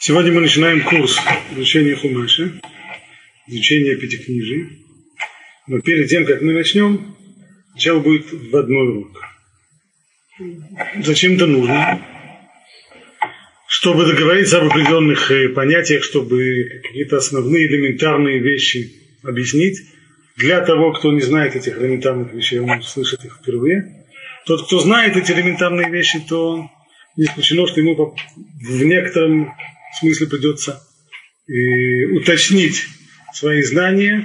Сегодня мы начинаем курс изучения Хумаша, изучения пятикнижий. Но перед тем, как мы начнем, сначала будет в одной урок. Зачем это нужно? Чтобы договориться об определенных э, понятиях, чтобы какие-то основные элементарные вещи объяснить. Для того, кто не знает этих элементарных вещей, он слышит их впервые. Тот, кто знает эти элементарные вещи, то не исключено, что ему в некотором смысле придется и уточнить свои знания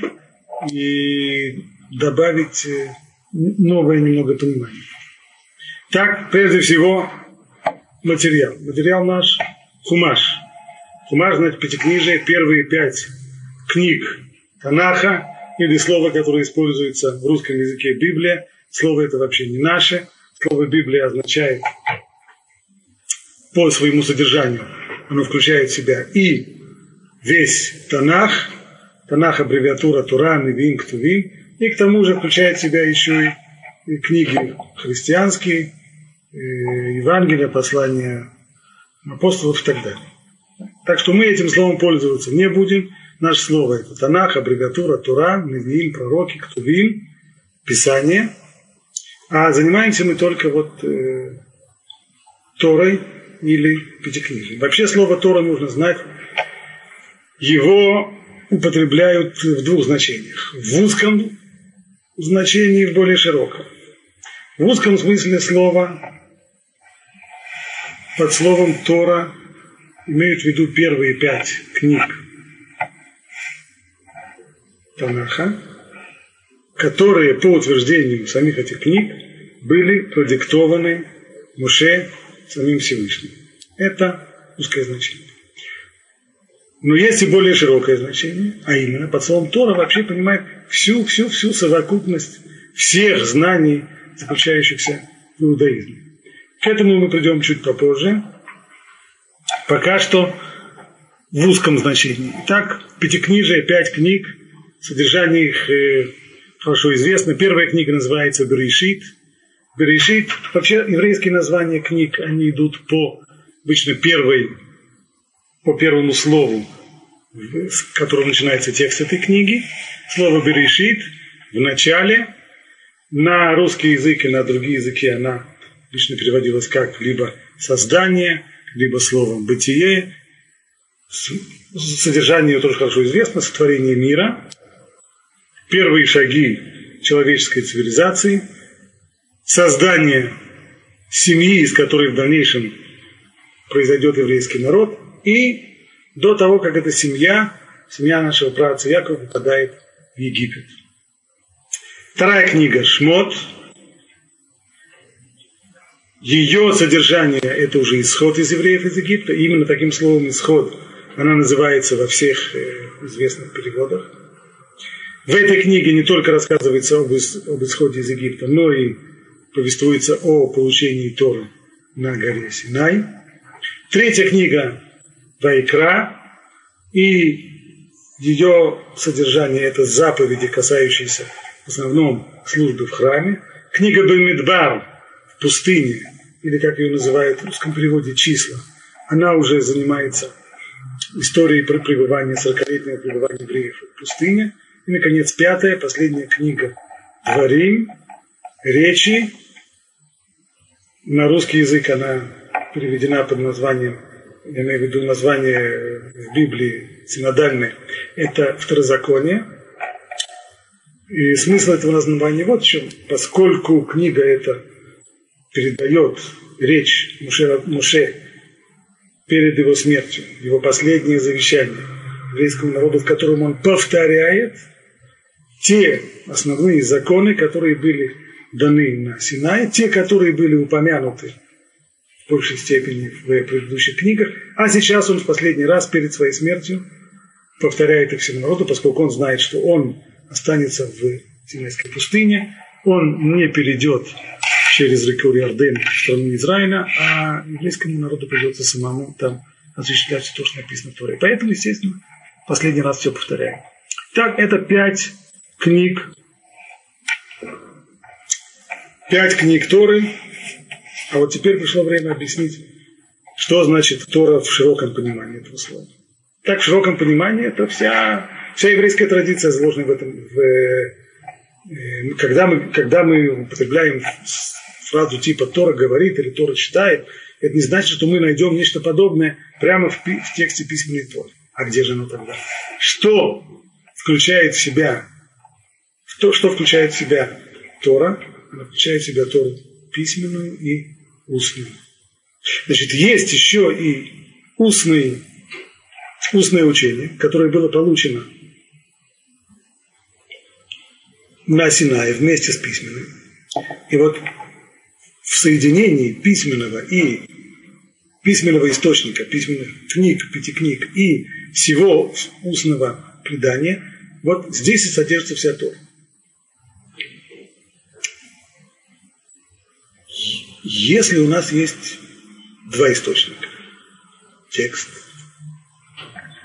и добавить э, новое немного понимание. Так, прежде всего, материал. Материал наш – хумаш. Хумаш, значит, пятикнижие, первые пять книг Танаха, или слово, которое используется в русском языке Библия. Слово это вообще не наше. Слово Библия означает по своему содержанию – оно включает в себя и весь Танах, Танах аббревиатура Тура, Невин, Ктувим, и к тому же включает в себя еще и книги христианские, э, Евангелия, послания апостолов и так далее. Так что мы этим словом пользоваться не будем. Наше слово это Танах, аббревиатура Тура, Невин, пророки, Ктувим, Писание. А занимаемся мы только вот э, Торой, или пятикнижие. Вообще слово Тора нужно знать. Его употребляют в двух значениях. В узком значении и в более широком. В узком смысле слова под словом Тора имеют в виду первые пять книг Танаха, которые по утверждению самих этих книг были продиктованы Муше самим Всевышним. Это узкое значение. Но есть и более широкое значение, а именно под словом Тора вообще понимает всю, всю, всю совокупность всех знаний, заключающихся в иудаизме. К этому мы придем чуть попозже. Пока что в узком значении. Итак, пятикнижие, пять книг, содержание их э, хорошо известно. Первая книга называется Берешит – Берешит, вообще еврейские названия книг, они идут по обычно первой, по первому слову, с которого начинается текст этой книги. Слово Берешит в начале. На русский язык и на другие языки она обычно переводилась как либо создание, либо словом бытие. Содержание тоже хорошо известно, сотворение мира. Первые шаги человеческой цивилизации – создание семьи, из которой в дальнейшем произойдет еврейский народ, и до того, как эта семья, семья нашего праца Якова попадает в Египет. Вторая книга «Шмот». Ее содержание – это уже исход из евреев из Египта. Именно таким словом «исход» она называется во всех э, известных переводах. В этой книге не только рассказывается об исходе из Египта, но и повествуется о получении Торы на горе Синай. Третья книга Вайкра, и ее содержание – это заповеди, касающиеся в основном службы в храме. Книга Бемидбар в пустыне, или как ее называют в русском переводе «числа», она уже занимается историей пребывания, 40-летнего пребывания евреев в пустыне. И, наконец, пятая, последняя книга Дворим, речи, на русский язык она переведена под названием, я имею в виду название в Библии синодальное, это второзаконие. И смысл этого названия вот в чем. Поскольку книга эта передает речь Муше, Муше перед его смертью, его последнее завещание еврейскому народу, в котором он повторяет те основные законы, которые были даны на Синай, те, которые были упомянуты в большей степени в предыдущих книгах, а сейчас он в последний раз перед своей смертью повторяет их всему народу, поскольку он знает, что он останется в Синайской пустыне, он не перейдет через реку Иорден в страну Израиля, а еврейскому народу придется самому там осуществлять то, что написано в Торе. Поэтому, естественно, последний раз все повторяем. Так, это пять книг пять книг Торы, а вот теперь пришло время объяснить, Что значит Тора в широком понимании этого слова? Так, в широком понимании это вся, вся еврейская традиция заложена в этом. В, э, когда, мы, когда мы употребляем фразу типа Тора говорит или Тора читает, это не значит, что мы найдем нечто подобное прямо в, в тексте письменной Торы. А где же оно тогда? Что включает в себя, то, что включает в себя Тора? Она включает в себя Тору письменную и устную. Значит, есть еще и устный, устное учение, которое было получено на Синае вместе с письменным. И вот в соединении письменного и письменного источника, письменных книг, пяти книг и всего устного предания, вот здесь и содержится вся Тора. Если у нас есть два источника, текст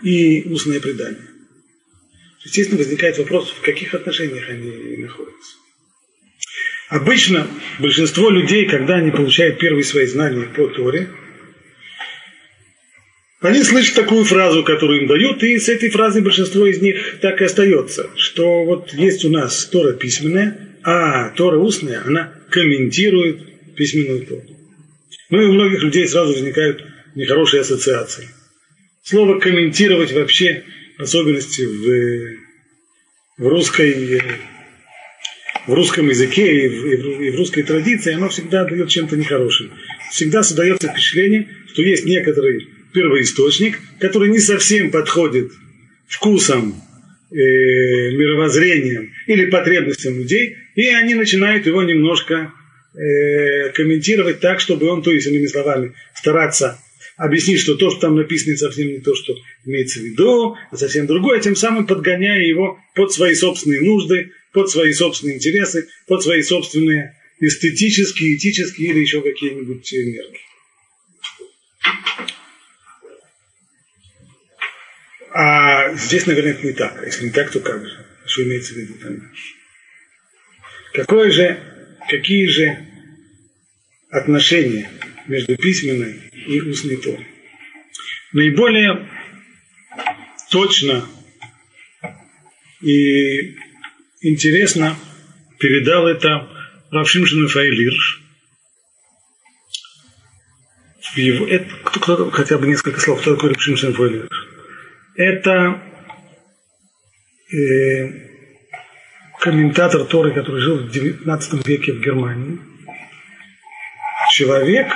и устное предание, естественно, возникает вопрос, в каких отношениях они находятся. Обычно большинство людей, когда они получают первые свои знания по Торе, они слышат такую фразу, которую им дают, и с этой фразой большинство из них так и остается, что вот есть у нас Тора письменная, а Тора устная, она комментирует письменную Тору. Ну и у многих людей сразу возникают нехорошие ассоциации. Слово комментировать вообще, в особенности в, в русской в русском языке и в, и, в, и в русской традиции, оно всегда дает чем-то нехорошим. Всегда создается впечатление, что есть некоторый первоисточник, который не совсем подходит вкусом, э, мировоззрением или потребностям людей, и они начинают его немножко э, комментировать так, чтобы он, то есть, иными словами, стараться объяснить, что то, что там написано, совсем не то, что имеется в виду, а совсем другое, тем самым подгоняя его под свои собственные нужды, под свои собственные интересы, под свои собственные эстетические, этические или еще какие-нибудь мерки. А здесь, наверное, это не так. А если не так, то как же? Что имеется в виду там? Какое же, какие же отношения между письменной и устной Торой? Наиболее точно и интересно передал это Равшимшин Рафаэль Ирш. Его, это, кто, кто, хотя бы несколько слов, кто такой Равшимшин Рафаэль Ирш? Это э, комментатор Торы, который жил в 19 веке в Германии. Человек,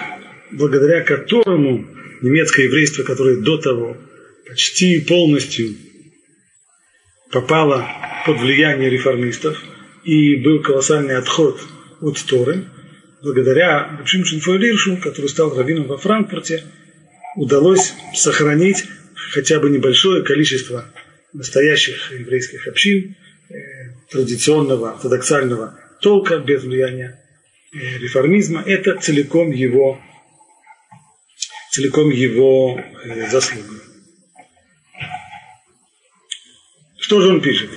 благодаря которому немецкое еврейство, которое до того почти полностью попало под влияние реформистов, и был колоссальный отход от Торы, благодаря Рабшим Шинфойлиршу, который стал раввином во Франкфурте, удалось сохранить хотя бы небольшое количество настоящих еврейских общин, э, традиционного, ортодоксального толка, без влияния э, реформизма, это целиком его, целиком его э, заслуга. Что же он пишет?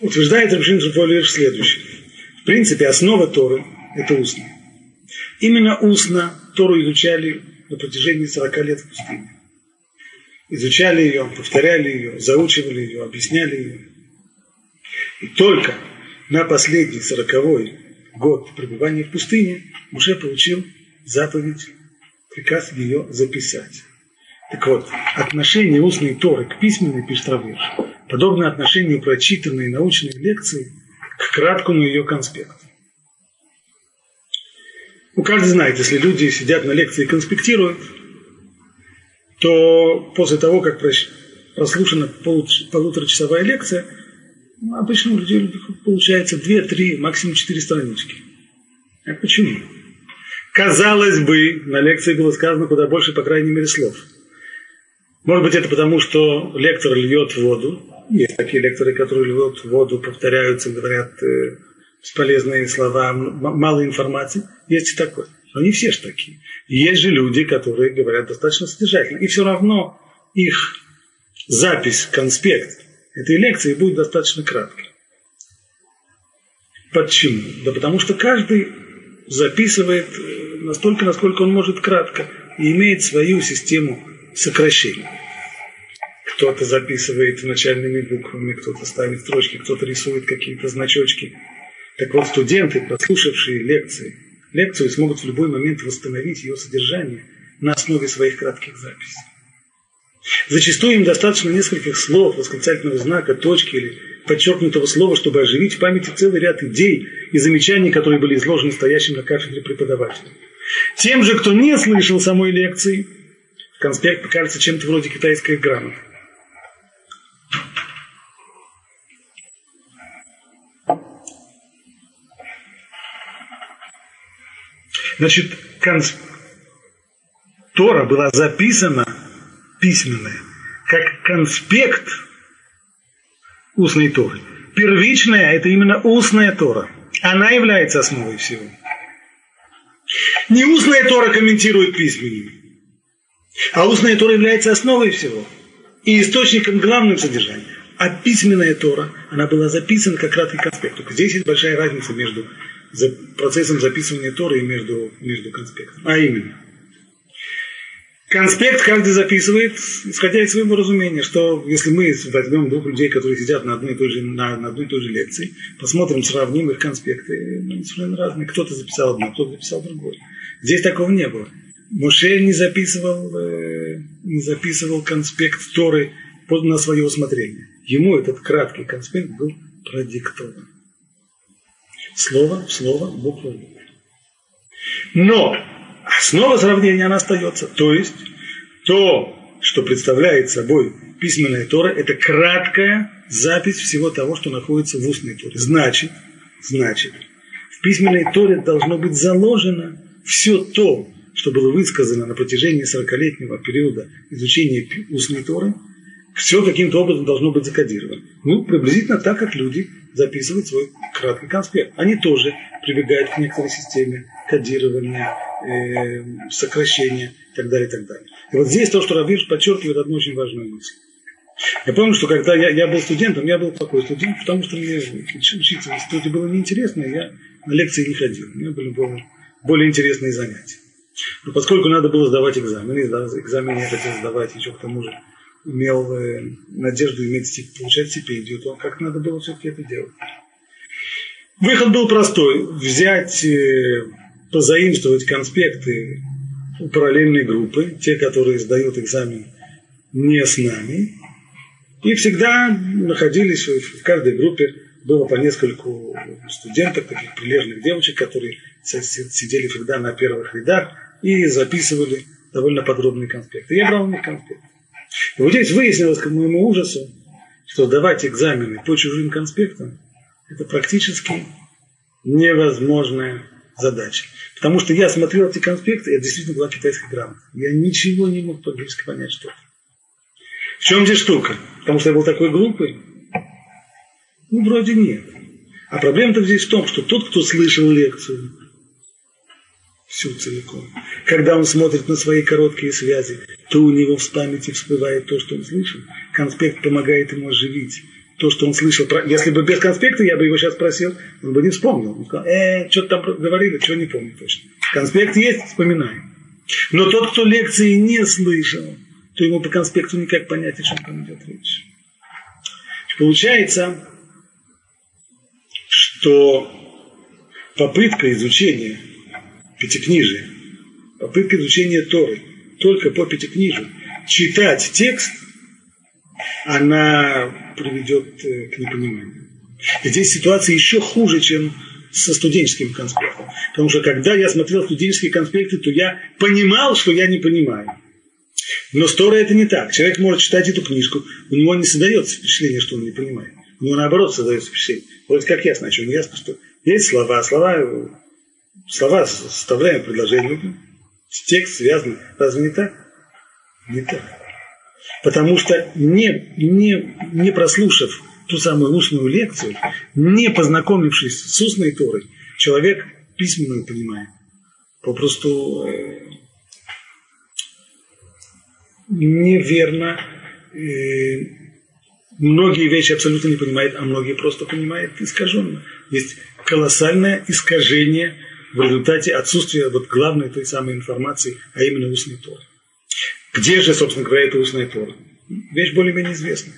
утверждает Рабшин Шафолиш следующее. В принципе, основа Торы – это устно. Именно устно Тору изучали на протяжении 40 лет в пустыне. Изучали ее, повторяли ее, заучивали ее, объясняли ее. И только на последний сороковой год пребывания в пустыне Муше получил заповедь, приказ ее записать. Так вот, отношение устной Торы к письменной, пишет Равиш, подобно отношению прочитанной научной лекции к краткому ее конспекту. Ну, каждый знает, если люди сидят на лекции и конспектируют, то после того, как прослушана полуторачасовая лекция, ну, обычно у людей получается 2-3, максимум 4 странички. А почему? Казалось бы, на лекции было сказано куда больше, по крайней мере, слов. Может быть, это потому, что лектор льет воду, есть такие лекторы, которые льют воду, повторяются, говорят э, бесполезные слова, мало информации. Есть и такое. Но не все же такие. И есть же люди, которые говорят достаточно содержательно. И все равно их запись, конспект этой лекции будет достаточно краткой. Почему? Да потому что каждый записывает э, настолько, насколько он может кратко, и имеет свою систему сокращений. Кто-то записывает начальными буквами, кто-то ставит строчки, кто-то рисует какие-то значочки. Так вот, студенты, прослушавшие лекции, лекцию смогут в любой момент восстановить ее содержание на основе своих кратких записей. Зачастую им достаточно нескольких слов, восклицательного знака, точки или подчеркнутого слова, чтобы оживить в памяти целый ряд идей и замечаний, которые были изложены стоящим на кафедре преподавателем. Тем же, кто не слышал самой лекции, конспект покажется чем-то вроде китайской грамоты. Значит. Тора была записана письменная, как конспект устной Торы. Первичная – это именно устная Тора. Она является основой всего. Не устная Тора комментирует письменную, а устная Тора является основой всего и источником главным содержанием. А письменная Тора, она была записана как краткий конспект. Только здесь есть большая разница между процессом записывания Торы между, между конспектом. А именно – Конспект каждый записывает, исходя из своего разумения, что если мы возьмем двух людей, которые сидят на одной и той же, на, на одной и той же лекции, посмотрим, сравним их конспекты, они совершенно разные. Кто-то записал одно, кто-то записал другое. Здесь такого не было. Муше не записывал, э, не записывал конспект Торы на свое усмотрение. Ему этот краткий конспект был продиктован. Слово слово, буква в. Но Основа сравнения она остается. То есть, то, что представляет собой письменная Тора, это краткая запись всего того, что находится в устной Торе. Значит, значит, в письменной Торе должно быть заложено все то, что было высказано на протяжении 40-летнего периода изучения устной Торы, все каким-то образом должно быть закодировано. Ну, приблизительно так, как люди записывают свой краткий конспект. Они тоже прибегают к некоторой системе кодирования, э, сокращения и так далее, и так далее. И вот здесь то, что Рабиш подчеркивает одну очень важную мысль. Я помню, что когда я, я был студентом, я был такой студент, потому что мне учиться в институте было неинтересно, и я на лекции не ходил. У меня были более, более интересные занятия. Но поскольку надо было сдавать экзамены, экзамены я хотел сдавать еще к тому же имел э, надежду иметь, получать стипендию, то как надо было все-таки это делать. Выход был простой. Взять, э, позаимствовать конспекты у параллельной группы, те, которые сдают экзамен не с нами, и всегда находились в каждой группе было по нескольку студенток, таких прилежных девочек, которые сидели всегда на первых рядах и записывали довольно подробные конспекты. Я брал у них конспекты. И вот здесь выяснилось, к моему ужасу, что сдавать экзамены по чужим конспектам – это практически невозможная задача. Потому что я смотрел эти конспекты, это действительно была китайская грамота. Я ничего не мог по-английски понять, что это. В чем здесь штука? Потому что я был такой глупый? Ну, вроде нет. А проблема-то здесь в том, что тот, кто слышал лекцию, всю целиком. Когда он смотрит на свои короткие связи, то у него в памяти всплывает то, что он слышал. Конспект помогает ему оживить то, что он слышал. Если бы без конспекта я бы его сейчас спросил, он бы не вспомнил. Он сказал, э, что там говорили, чего не помню точно. Конспект есть, вспоминаем. Но тот, кто лекции не слышал, то ему по конспекту никак понять, о чем там идет речь. Получается, что попытка изучения пятикнижия, попытка изучения Торы только по пятикнижию, читать текст, она приведет э, к непониманию. Здесь ситуация еще хуже, чем со студенческим конспектом. Потому что когда я смотрел студенческие конспекты, то я понимал, что я не понимаю. Но с Торой это не так. Человек может читать эту книжку, у него не создается впечатление, что он не понимает. У него наоборот создается впечатление. Вот как ясно, о чем ясно, что есть слова, слова слова составляем предложение, текст связан. Разве не так? Не так. Потому что не, не, не прослушав ту самую устную лекцию, не познакомившись с устной Торой, человек письменную понимает. Попросту э, неверно, э, многие вещи абсолютно не понимает, а многие просто понимают искаженно. Есть колоссальное искажение в результате отсутствия вот главной той самой информации, а именно устной Торы. Где же, собственно говоря, эта устная Тора? Вещь более-менее известная.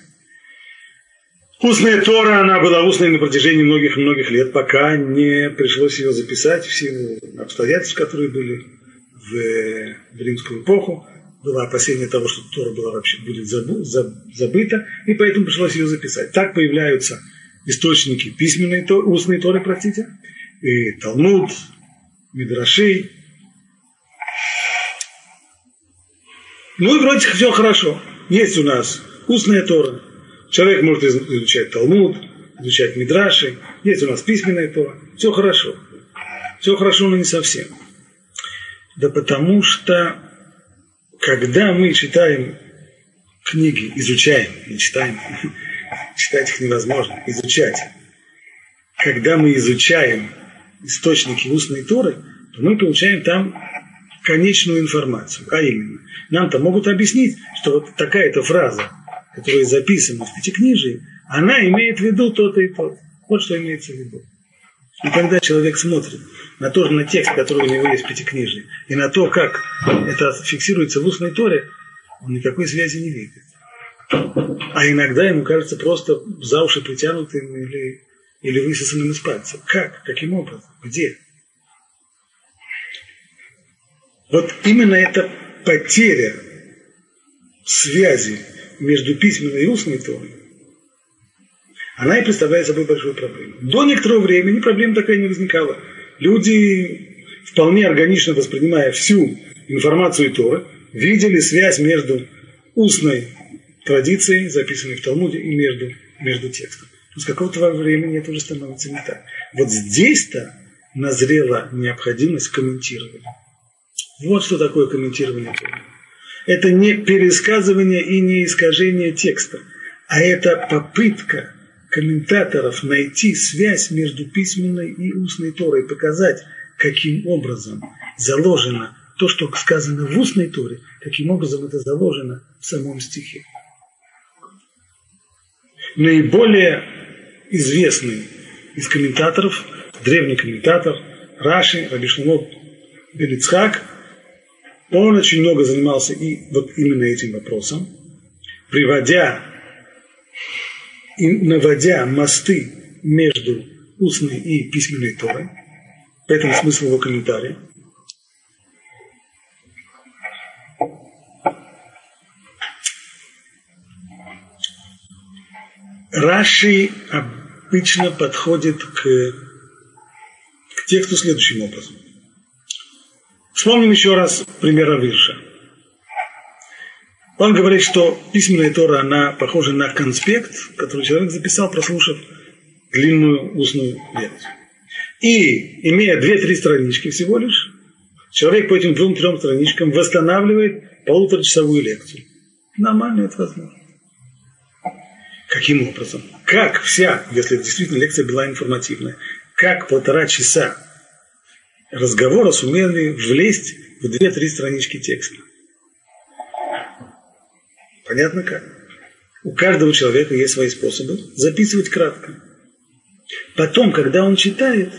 Устная Тора, она была устной на протяжении многих-многих лет, пока не пришлось ее записать в силу обстоятельств, которые были в, в римскую эпоху. Было опасение того, что Тора была вообще будет забыта, и поэтому пришлось ее записать. Так появляются источники письменной, устной Торы, простите, и Талмуд, Мидрашей. Ну и вроде все хорошо. Есть у нас устная Тора. Человек может изучать Талмуд, изучать Мидраши. Есть у нас письменная Тора. Все хорошо. Все хорошо, но не совсем. Да потому что, когда мы читаем книги, изучаем, не читаем, читать их невозможно, изучать. Когда мы изучаем источники устной Торы, то мы получаем там конечную информацию. А именно, нам-то могут объяснить, что вот такая-то фраза, которая записана в Пятикнижии, она имеет в виду то-то и то. Вот что имеется в виду. И когда человек смотрит на то, на текст, который у него есть в Пятикнижии, и на то, как это фиксируется в устной Торе, он никакой связи не видит. А иногда ему кажется просто за уши притянутым или или высосанным из пальца. Как? Каким образом? Где? Вот именно эта потеря связи между письменной и устной Торой, она и представляет собой большую проблему. До некоторого времени проблема такая не возникала. Люди, вполне органично воспринимая всю информацию Торы, видели связь между устной традицией, записанной в Талмуде, и между, между текстом то с какого-то времени это уже становится не так. Вот здесь-то назрела необходимость комментирования. Вот что такое комментирование Это не пересказывание и не искажение текста, а это попытка комментаторов найти связь между письменной и устной Торой, показать, каким образом заложено то, что сказано в устной Торе, каким образом это заложено в самом стихе. Наиболее известный из комментаторов, древний комментатор, Раши, Рабишлунот Белицхак, он очень много занимался и вот именно этим вопросом, приводя и наводя мосты между устной и письменной Торой. Поэтому смысл его комментария. Раши обычно подходит к, к тексту следующим образом. Вспомним еще раз пример Авирша. Он говорит, что письменная Тора, она похожа на конспект, который человек записал, прослушав длинную устную лекцию. И, имея две-три странички всего лишь, человек по этим двум-трем страничкам восстанавливает полуторачасовую лекцию. Нормально это возможно. Каким образом? Как вся, если действительно лекция была информативная, как полтора часа разговора сумели влезть в две-три странички текста? Понятно как? У каждого человека есть свои способы записывать кратко. Потом, когда он читает,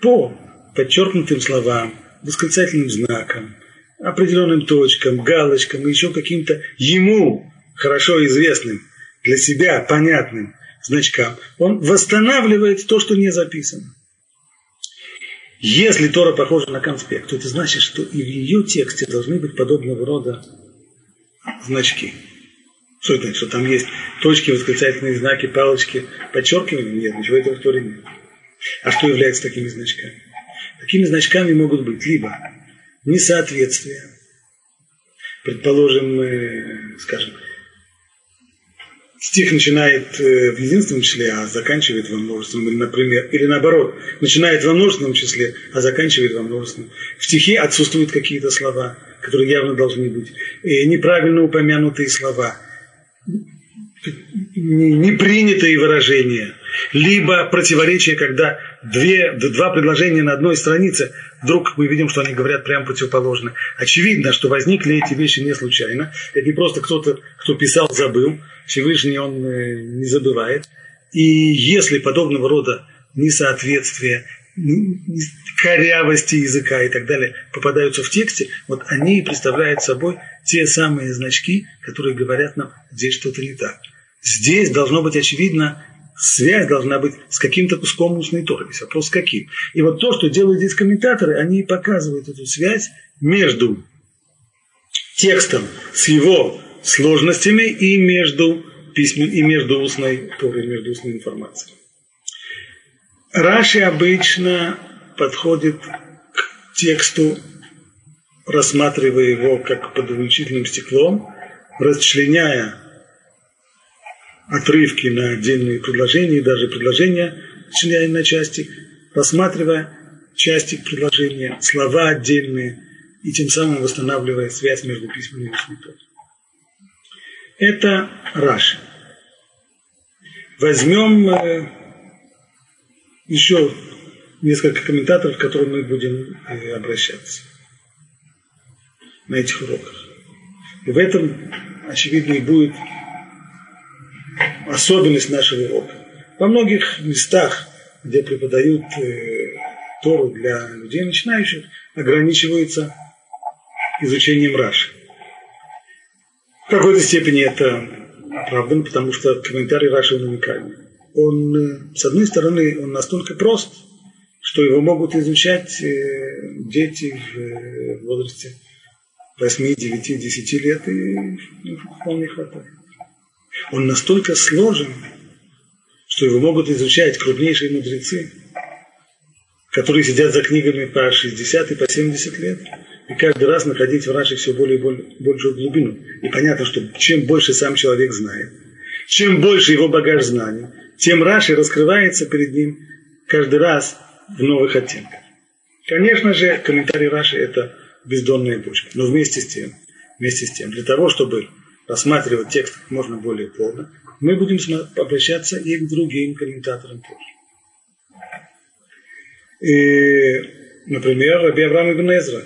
по подчеркнутым словам, восклицательным знакам, определенным точкам, галочкам и еще каким-то ему хорошо известным для себя понятным значкам, он восстанавливает то, что не записано. Если Тора похожа на конспект, то это значит, что и в ее тексте должны быть подобного рода значки. Что это? Что там есть точки, восклицательные знаки, палочки, подчеркивания? Нет, ничего этого в Торе нет. А что является такими значками? Такими значками могут быть либо несоответствие, предположим, э, скажем, стих начинает э, в единственном числе, а заканчивает во множественном, или, например, или наоборот, начинает во множественном числе, а заканчивает во множественном. В стихе отсутствуют какие-то слова, которые явно должны быть, и неправильно упомянутые слова, непринятые выражения, либо противоречие, когда две, два предложения на одной странице, вдруг мы видим, что они говорят прямо противоположно. Очевидно, что возникли эти вещи не случайно. Это не просто кто-то, кто писал, забыл. Всевышний он э, не забывает. И если подобного рода несоответствия, корявости языка и так далее попадаются в тексте, вот они представляют собой те самые значки, которые говорят нам, здесь что-то не так. Здесь должно быть очевидно, связь должна быть с каким-то куском устной торы. Есть вопрос с каким. И вот то, что делают здесь комментаторы, они показывают эту связь между текстом с его сложностями и между письмен, и между устной торой, между устной информацией. Раши обычно подходит к тексту, рассматривая его как под увеличительным стеклом, расчленяя отрывки на отдельные предложения, даже предложения членяя на части, рассматривая части предложения, слова отдельные, и тем самым восстанавливая связь между письмами и устной Это Раши. Возьмем э, еще несколько комментаторов, к которым мы будем э, обращаться на этих уроках. И в этом, очевидно, и будет особенность нашего урока. Во многих местах, где преподают э, Тору для людей начинающих, ограничиваются изучением Раши. В какой-то степени это оправдано, потому что комментарий Раши уникальный он, э, с одной стороны, он настолько прост, что его могут изучать э, дети в э, возрасте 8, 9, 10 лет, и ну, вполне хватает. Он настолько сложен, что его могут изучать крупнейшие мудрецы, которые сидят за книгами по 60 и по 70 лет, и каждый раз находить в Раши все более и более, большую глубину. И понятно, что чем больше сам человек знает, чем больше его багаж знаний, тем Раши раскрывается перед ним каждый раз в новых оттенках. Конечно же, комментарий Раши – это бездонная бочка. Но вместе с тем, вместе с тем, для того, чтобы рассматривать текст как можно более полно, мы будем обращаться и к другим комментаторам тоже. И, например, Раби Авраам Ибн Эзра,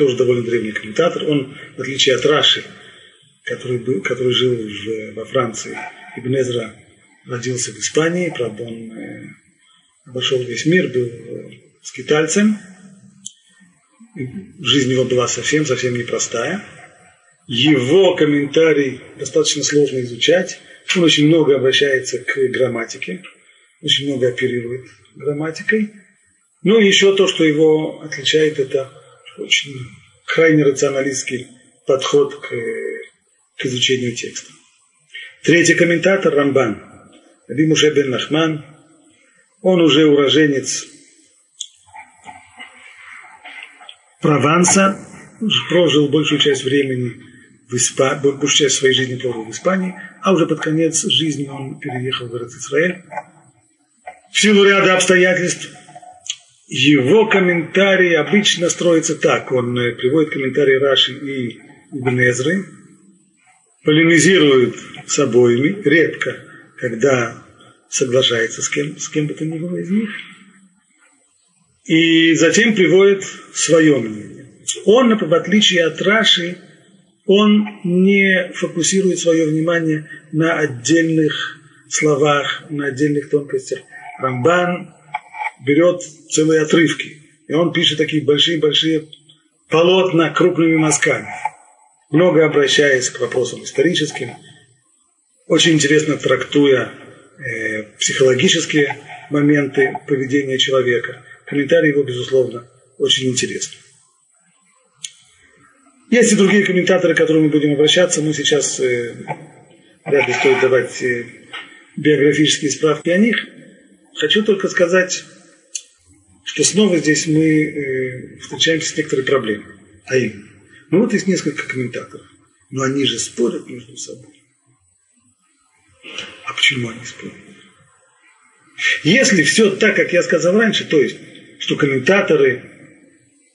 тоже довольно древний комментатор, он, в отличие от Раши, который, был, который жил в, во Франции, Ибн Эзра родился в Испании, правда, он э, обошел весь мир, был э, скитальцем. Жизнь его была совсем-совсем непростая. Его комментарий достаточно сложно изучать. Он очень много обращается к грамматике, очень много оперирует грамматикой. Ну и еще то, что его отличает, это очень крайне рационалистский подход к, к изучению текста. Третий комментатор Рамбан – Раби Муше бен Нахман, он уже уроженец Прованса, прожил большую часть времени в Испа... большую часть своей жизни прожил в Испании, а уже под конец жизни он переехал в город Израиль. В силу ряда обстоятельств его комментарии обычно строятся так. Он э, приводит комментарии Раши и Ибн Эзры, полемизирует с обоими, редко когда соглашается с кем, с кем бы то ни было из них, и затем приводит свое мнение. Он, в отличие от Раши, он не фокусирует свое внимание на отдельных словах, на отдельных тонкостях. Рамбан берет целые отрывки, и он пишет такие большие-большие полотна крупными мазками, много обращаясь к вопросам историческим, очень интересно трактуя э, психологические моменты поведения человека. Комментарий его, безусловно, очень интересный. Есть и другие комментаторы, к которым мы будем обращаться. Мы сейчас э, ли стоит давать э, биографические справки о них. Хочу только сказать, что снова здесь мы э, встречаемся с некоторой проблемой. А именно, ну вот есть несколько комментаторов, но они же спорят между собой. А почему они спорят? Если все так, как я сказал раньше, то есть, что комментаторы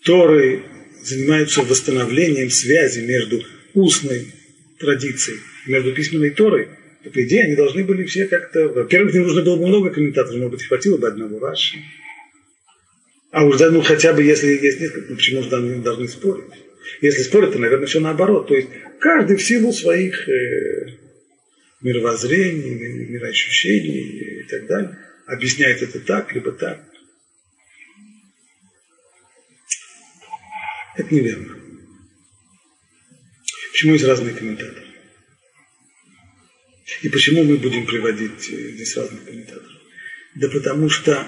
Торы занимаются восстановлением связи между устной традицией и между письменной Торой, то, по идее, они должны были все как-то... Во-первых, не нужно было бы много комментаторов, может быть, хватило бы одного Раши. А уж да, ну хотя бы, если есть несколько, ну почему же должны, должны спорить? Если спорят, то, наверное, все наоборот. То есть каждый в силу своих э, мировоззрения, мироощущений и так далее, объясняет это так, либо так. Это неверно. Почему есть разные комментаторы? И почему мы будем приводить э, здесь разных комментаторов? Да потому что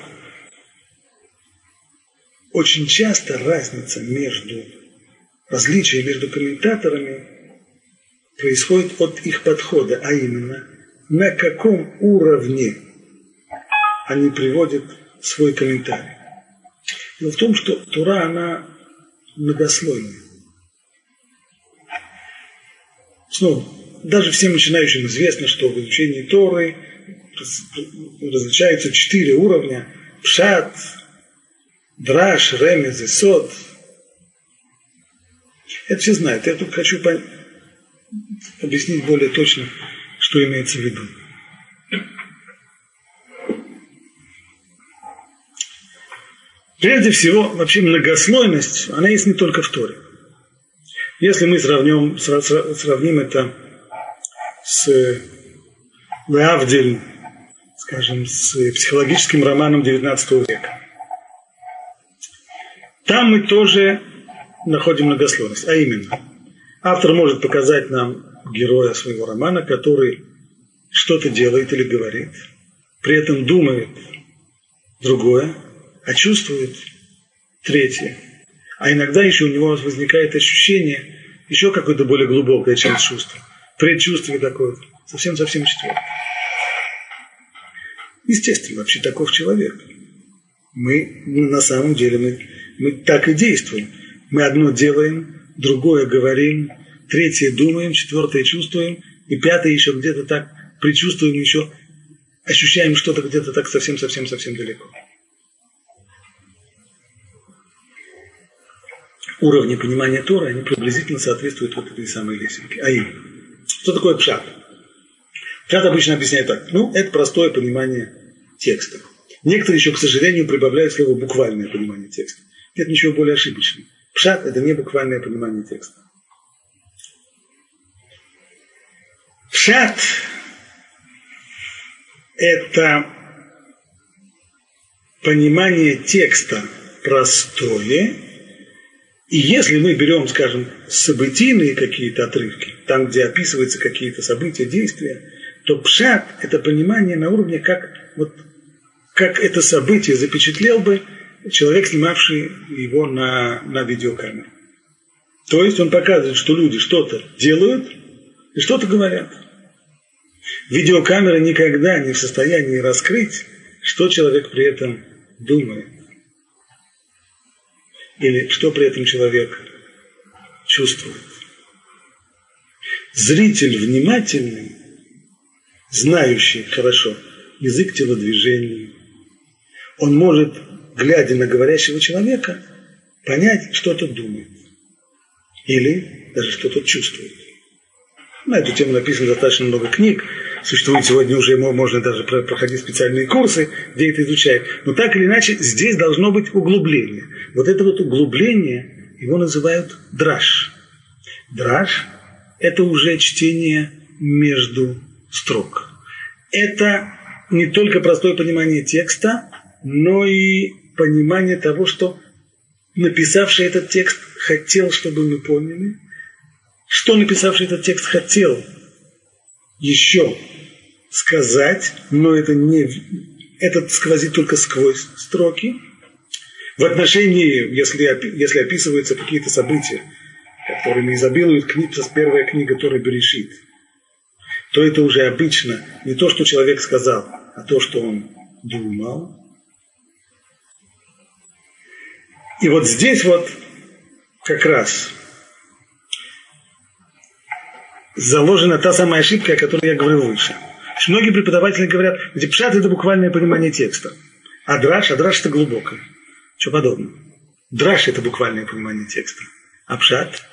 очень часто разница между различия между комментаторами происходит от их подхода, а именно на каком уровне они приводят свой комментарий. Дело в том, что Тура, она многослойная. Снова, даже всем начинающим известно, что в изучении Торы различаются четыре уровня. Пшат, Драш, Ремез Сод. Это все знают. Я только хочу объяснить более точно, что имеется в виду. Прежде всего, вообще многослойность, она есть не только в Торе. Если мы сравним, сравним это с Леавдель, скажем, с психологическим романом XIX века, там мы тоже находим многослойность. А именно, автор может показать нам героя своего романа, который что-то делает или говорит, при этом думает другое, а чувствует третье. А иногда еще у него возникает ощущение еще какое-то более глубокое, чем чувство. Предчувствие такое, совсем-совсем четвертое. Естественно, вообще таков человек. Мы на самом деле мы мы так и действуем. Мы одно делаем, другое говорим, третье думаем, четвертое чувствуем, и пятое еще где-то так предчувствуем, еще ощущаем что-то где-то так совсем-совсем-совсем далеко. Уровни понимания Тора, они приблизительно соответствуют вот этой самой лесенке. А именно, что такое пшат? Пшат обычно объясняет так. Ну, это простое понимание текста. Некоторые еще, к сожалению, прибавляют слово буквальное понимание текста. Нет ничего более ошибочного. Пшат – это не буквальное понимание текста. Пшат – это понимание текста простое, и если мы берем, скажем, событийные какие-то отрывки, там, где описываются какие-то события, действия, то пшат – это понимание на уровне, как, вот, как это событие запечатлел бы человек, снимавший его на, на видеокамеру. То есть он показывает, что люди что-то делают и что-то говорят. Видеокамера никогда не в состоянии раскрыть, что человек при этом думает. Или что при этом человек чувствует. Зритель внимательный, знающий хорошо язык телодвижений, он может глядя на говорящего человека, понять, что тот думает. Или даже что тот чувствует. На эту тему написано достаточно много книг. Существует сегодня уже, можно даже проходить специальные курсы, где это изучают. Но так или иначе, здесь должно быть углубление. Вот это вот углубление, его называют драж. Драж – это уже чтение между строк. Это не только простое понимание текста, но и понимание того, что написавший этот текст хотел, чтобы мы поняли, что написавший этот текст хотел еще сказать, но это не это сквозит только сквозь строки. В отношении, если, если описываются какие-то события, которыми изобилует книга, первая книга Торы Берешит, то это уже обычно не то, что человек сказал, а то, что он думал, И вот здесь вот как раз заложена та самая ошибка, о которой я говорил выше. Многие преподаватели говорят, где пшат это буквальное понимание текста. А драж, а драж это глубокое. Что подобное. Драж это буквальное понимание текста. А пшат?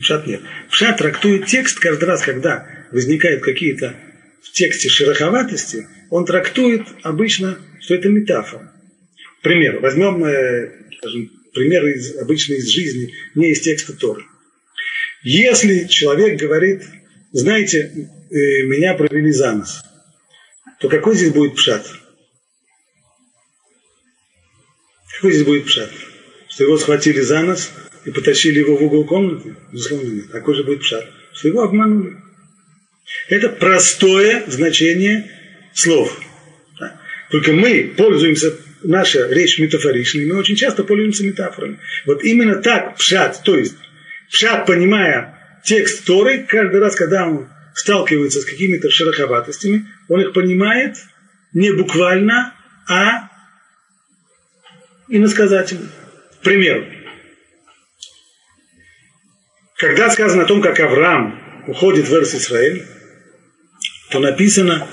Пшат нет. Пшат трактует текст каждый раз, когда возникают какие-то в тексте шероховатости, он трактует обычно, что это метафора. Пример. Возьмем э, скажем, примеры из, обычно из жизни, не из текста Торы. Если человек говорит знаете, э, меня провели за нос, то какой здесь будет пшат? Какой здесь будет пшат? Что его схватили за нос и потащили его в угол комнаты? Безусловно, нет. Какой же будет пшат? Что его обманули. Это простое значение слов. Только мы пользуемся, наша речь метафоричной, мы очень часто пользуемся метафорами. Вот именно так пшат, то есть пшат, понимая текст Торы, каждый раз, когда он сталкивается с какими-то шероховатостями, он их понимает не буквально, а иносказательно. К примеру, когда сказано о том, как Авраам уходит в Эрс Исраэль, то написано,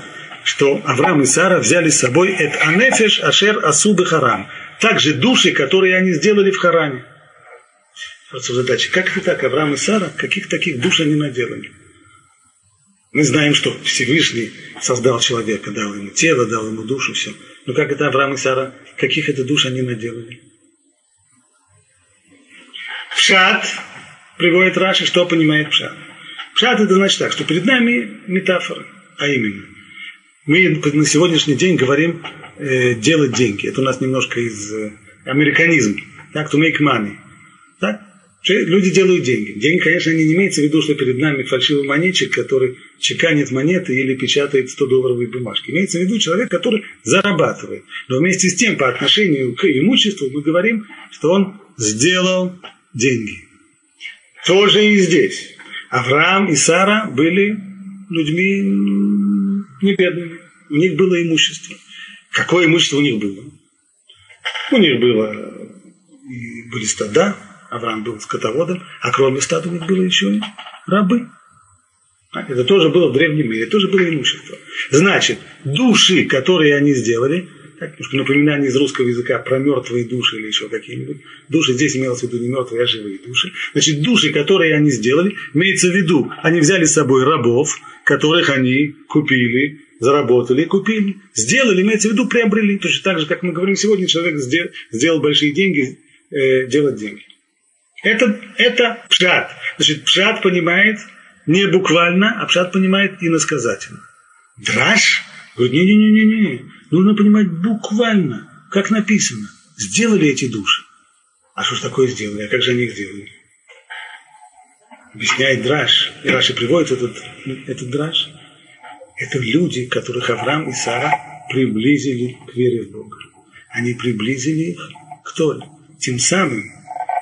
что Авраам и Сара взяли с собой эт анефеш ашер асубы харам. Также души, которые они сделали в Харане. Задача. Как это так, Авраам и Сара, каких таких душ они наделали? Мы знаем, что Всевышний создал человека, дал ему тело, дал ему душу, все. Но как это Авраам и Сара, каких это душ они наделали? Пшат приводит Раши, что понимает Пшат. Пшат это значит так, что перед нами метафора, а именно мы на сегодняшний день говорим э, делать деньги. Это у нас немножко из э, американизма. Так, to make money. Так? Люди делают деньги. Деньги, конечно, не имеется в виду, что перед нами фальшивый монетчик, который чеканит монеты или печатает 100-долларовые бумажки. Имеется в виду человек, который зарабатывает. Но вместе с тем, по отношению к имуществу, мы говорим, что он сделал деньги. Тоже и здесь. Авраам и Сара были людьми не бедными. У них было имущество. Какое имущество у них было? У них было и были стада, Авраам был скотоводом, а кроме стада у них было еще и рабы. Это тоже было в древнем мире, тоже было имущество. Значит, души, которые они сделали, так, напоминание из русского языка про мертвые души или еще какие-нибудь. Души здесь имелось в виду не мертвые, а живые души. Значит, души, которые они сделали, имеется в виду, они взяли с собой рабов, которых они купили, заработали и купили. Сделали, имеется в виду, приобрели. Точно так же, как мы говорим сегодня, человек сделал, сделал большие деньги, э, делать деньги. Это, это пшат. Значит, пшат понимает не буквально, а пшат понимает иносказательно. Драж? Говорит, не-не-не-не, нужно понимать буквально, как написано. Сделали эти души. А что ж такое сделали? А как же они их сделали? Объясняет Драж. И Раши приводит этот, этот Драж. Это люди, которых Авраам и Сара приблизили к вере в Бога. Они приблизили их к Торе. Тем самым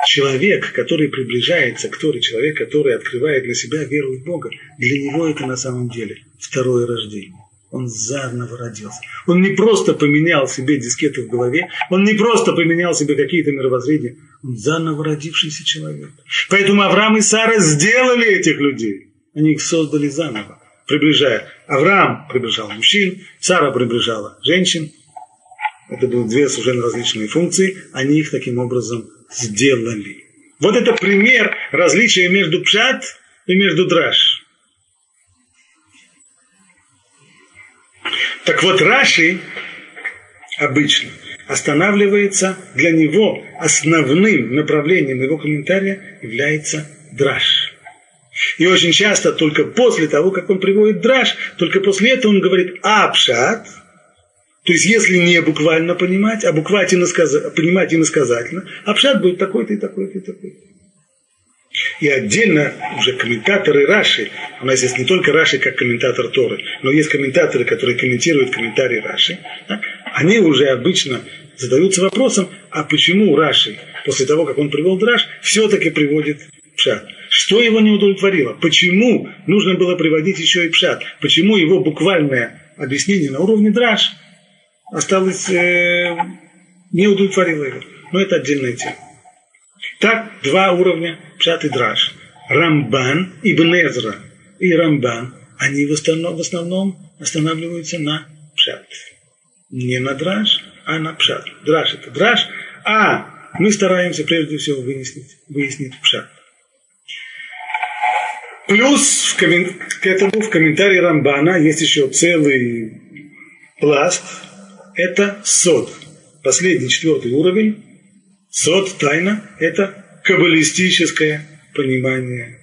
человек, который приближается к Торе, человек, который открывает для себя веру в Бога, для него это на самом деле второе рождение. Он заново родился. Он не просто поменял себе дискеты в голове, он не просто поменял себе какие-то мировоззрения, заново родившийся человек. Поэтому Авраам и Сара сделали этих людей. Они их создали заново, приближая. Авраам приближал мужчин, Сара приближала женщин. Это были две совершенно различные функции. Они их таким образом сделали. Вот это пример различия между пшат и между драж. Так вот, Раши обычно останавливается, для него основным направлением его комментария является драж. И очень часто только после того, как он приводит драж, только после этого он говорит апшат, то есть если не буквально понимать, а буквально иносказа, понимать иносказательно, апшат будет такой-то и такой-то и такой-то. И отдельно уже комментаторы Раши, у нас есть не только Раши как комментатор Торы, но есть комментаторы, которые комментируют комментарии Раши, да? они уже обычно задаются вопросом, а почему Раши, после того, как он привел Драш, все-таки приводит Пшат? Что его не удовлетворило? Почему нужно было приводить еще и Пшат? Почему его буквальное объяснение на уровне Драш осталось, э, не удовлетворило его? Но это отдельная тема. Так, два уровня Пшат и Драш. Рамбан, Ибн Эзра и Рамбан, они в основном, в основном останавливаются на Пшат. Не на Драш, а на Пшат. Драш это Драш, а мы стараемся прежде всего выяснить, выяснить Пшат. Плюс в коммен... к этому в комментарии Рамбана есть еще целый пласт. Это сод. Последний четвертый уровень Сот, тайна – это каббалистическое понимание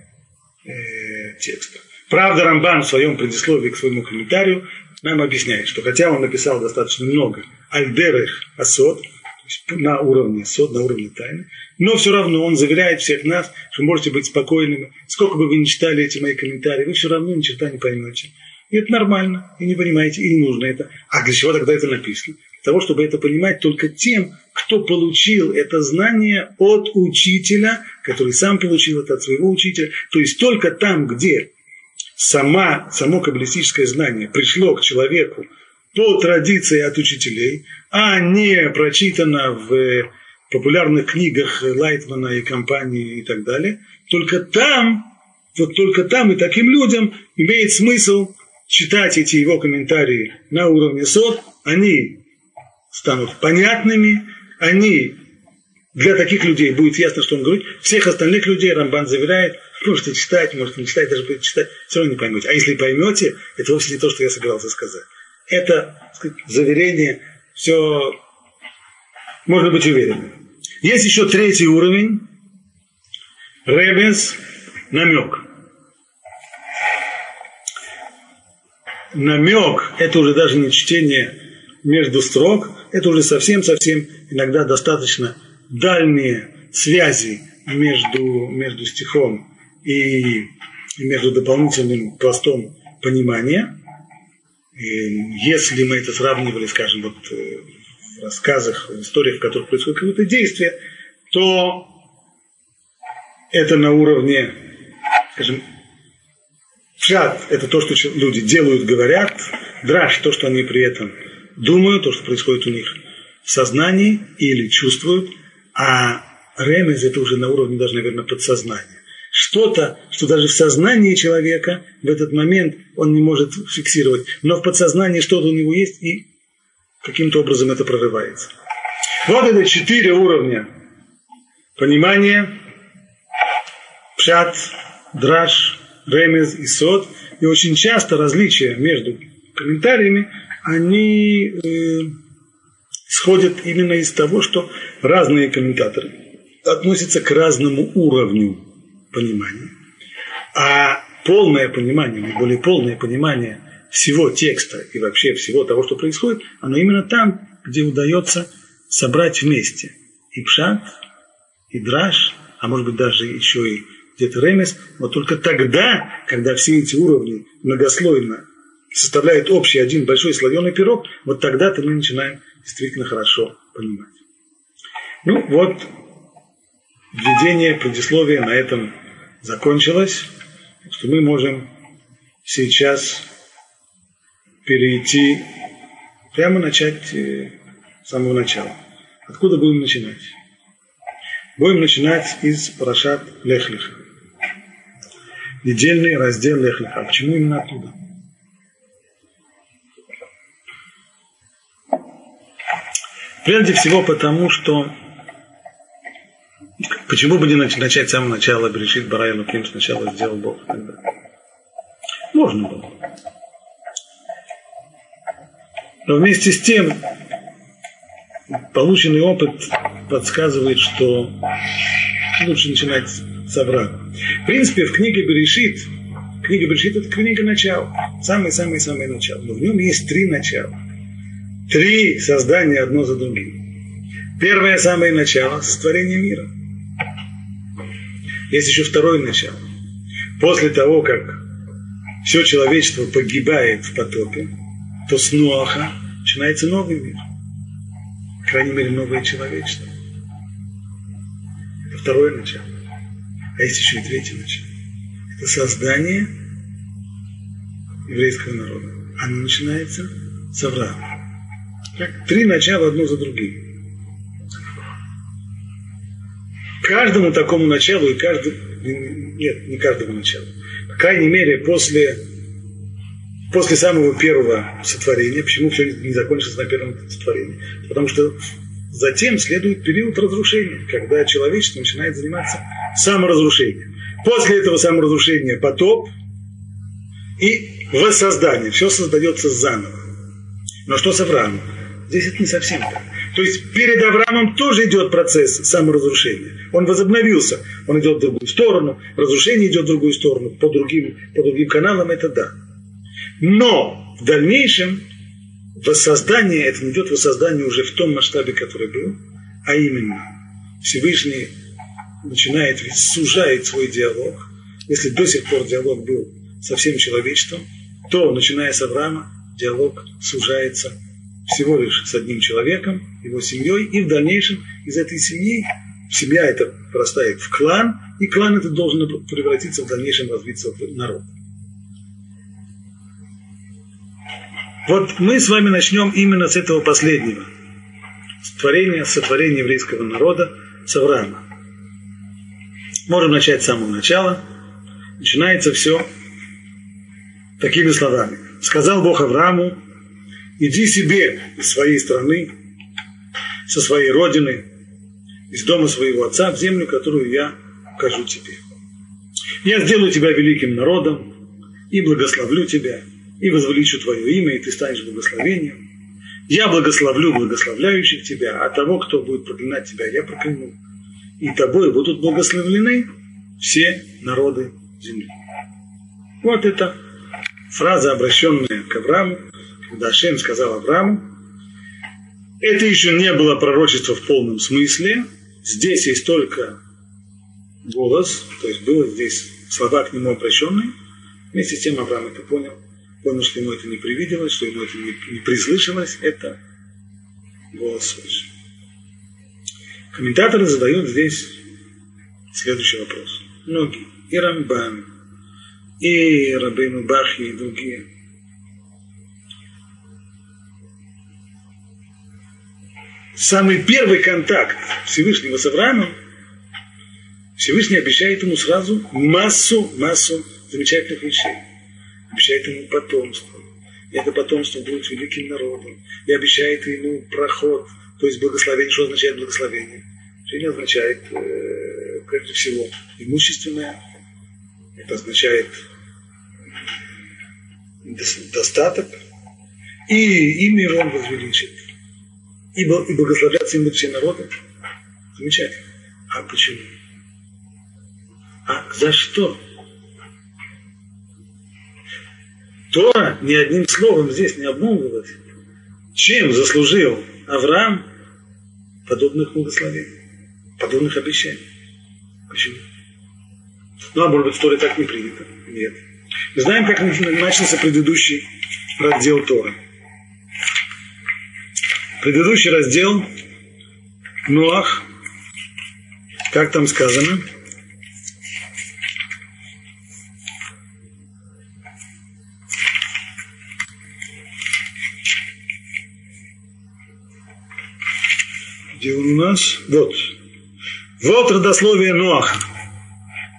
э, текста. Правда, Рамбан в своем предисловии к своему комментарию нам объясняет, что хотя он написал достаточно много альдерых асот, на уровне сот, на уровне тайны, но все равно он заверяет всех нас, что можете быть спокойными, сколько бы вы ни читали эти мои комментарии, вы все равно ни черта не поймете. И это нормально, и не понимаете, и не нужно это. А для чего тогда это написано? Для того, чтобы это понимать только тем, кто получил это знание от учителя, который сам получил это от своего учителя. То есть только там, где сама, само каббалистическое знание пришло к человеку по традиции от учителей, а не прочитано в популярных книгах Лайтмана и компании и так далее, только там, вот только там и таким людям имеет смысл читать эти его комментарии на уровне сот, они станут понятными, они для таких людей будет ясно, что он говорит. Всех остальных людей Рамбан заверяет, можете читать, можете не читать, даже будете читать, все равно не поймете. А если поймете, это вовсе не то, что я собирался сказать. Это сказать, заверение, все можно быть уверенным. Есть еще третий уровень, ребес, намек. намек, это уже даже не чтение между строк, это уже совсем-совсем иногда достаточно дальние связи между, между стихом и, между дополнительным пластом понимания. И если мы это сравнивали, скажем, вот э, в рассказах, в историях, в которых происходит какое-то действие, то это на уровне, скажем, Пшат – это то, что люди делают, говорят. Драж – то, что они при этом думают, то, что происходит у них в сознании или чувствуют. А ремез – это уже на уровне даже, наверное, подсознания. Что-то, что даже в сознании человека в этот момент он не может фиксировать. Но в подсознании что-то у него есть, и каким-то образом это прорывается. Вот это четыре уровня понимания. Пшат, драж, ремез и сот. И очень часто различия между комментариями, они э, сходят именно из того, что разные комментаторы относятся к разному уровню понимания. А полное понимание, наиболее полное понимание всего текста и вообще всего того, что происходит, оно именно там, где удается собрать вместе и пшат, и драж, а может быть даже еще и где-то ремес, вот только тогда, когда все эти уровни многослойно составляют общий один большой слоеный пирог, вот тогда-то мы начинаем действительно хорошо понимать. Ну вот, введение, предисловие на этом закончилось, что мы можем сейчас перейти, прямо начать э, с самого начала. Откуда будем начинать? Будем начинать из Парашат Лехлиха недельный раздел Лехлиха. Почему именно оттуда? Прежде всего потому, что почему бы не начать с самого начала, Берешит Барай Луким сначала сделал Бог тогда? Можно было. Но вместе с тем полученный опыт подсказывает, что лучше начинать с Авраама. В принципе, в книге Берешит, книга Берешит – это книга начала, самое-самое-самое начало. Но в нем есть три начала. Три создания одно за другим. Первое самое начало – сотворение мира. Есть еще второе начало. После того, как все человечество погибает в потопе, то с Ноаха начинается новый мир. По крайней мере, новое человечество. Это второе начало. А есть еще и третье начало. Это создание еврейского народа. Оно начинается с Авраама. Так, три начала одно за другим. Каждому такому началу и каждому, нет, не каждому началу, по крайней мере, после, после самого первого сотворения, почему все не закончится на первом сотворении? Потому что Затем следует период разрушения, когда человечество начинает заниматься саморазрушением. После этого саморазрушения потоп и воссоздание. Все создается заново. Но что с Авраамом? Здесь это не совсем так. То есть перед Авраамом тоже идет процесс саморазрушения. Он возобновился, он идет в другую сторону, разрушение идет в другую сторону, по другим, по другим каналам, это да. Но в дальнейшем воссоздание, это не идет воссоздание уже в том масштабе, который был, а именно Всевышний начинает, сужает свой диалог. Если до сих пор диалог был со всем человечеством, то, начиная с Авраама, диалог сужается всего лишь с одним человеком, его семьей, и в дальнейшем из этой семьи, семья это вырастает в клан, и клан это должен превратиться в дальнейшем развиться в народ. Вот мы с вами начнем именно с этого последнего. Творения, сотворения еврейского народа с Авраама. Можем начать с самого начала. Начинается все такими словами. Сказал Бог Аврааму, иди себе из своей страны, со своей родины, из дома своего отца в землю, которую я укажу тебе. Я сделаю тебя великим народом и благословлю тебя, и возвеличу твое имя, и ты станешь благословением. Я благословлю благословляющих тебя, а того, кто будет проклинать тебя, я прокляну. И тобой будут благословлены все народы земли. Вот это фраза, обращенная к Аврааму, когда Ашем сказал Аврааму, это еще не было пророчество в полном смысле. Здесь есть только голос, то есть было здесь слова к нему обращенные. Вместе с тем Авраам это понял. Понял, что ему это не привиделось, что ему это не, не прислышалось. Это голос свыше. Комментаторы задают здесь следующий вопрос. Многие. И Рамбан, и Рабейну Бахи, и другие. Самый первый контакт Всевышнего с Авраамом, Всевышний обещает ему сразу массу, массу замечательных вещей. Обещает ему потомство. И это потомство будет великим народом. И обещает ему проход, то есть благословение. Что означает благословение? Что означает, э, прежде всего, имущественное. Это означает достаток, и имя его он возвеличит. И, благословляться им все народы. Замечательно. А почему? А за что? Тора ни одним словом здесь не обмолвилась. Чем заслужил Авраам подобных благословений, подобных обещаний? Почему? Ну, а может быть, в Торе так не принято? Нет. Мы знаем, как начался предыдущий раздел Торы. Предыдущий раздел Нуах, как там сказано, где у нас? Вот. Вот родословие Ноаха.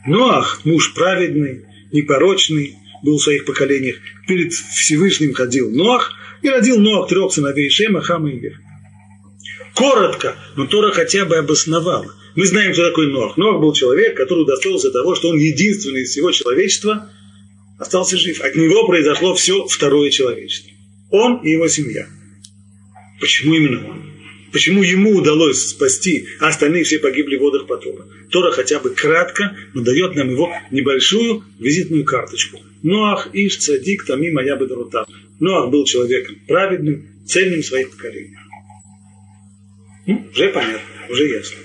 Ноах, муж праведный, непорочный, был в своих поколениях, перед Всевышним ходил Ноах, и родил Ноах трех сыновей Шема, Хама и Вех. Коротко, но Тора хотя бы обосновала. Мы знаем, кто такой Ноах. Ноах был человек, который удостоился того, что он единственный из всего человечества остался жив. От него произошло все второе человечество. Он и его семья. Почему именно он? Почему ему удалось спасти, а остальные все погибли в водах потопа? Тора хотя бы кратко, но дает нам его небольшую визитную карточку. Ноах Иш Цадик Тами Моя Бедрутав. Ноах был человеком праведным, цельным своих поколениях. Ну, уже понятно, уже ясно.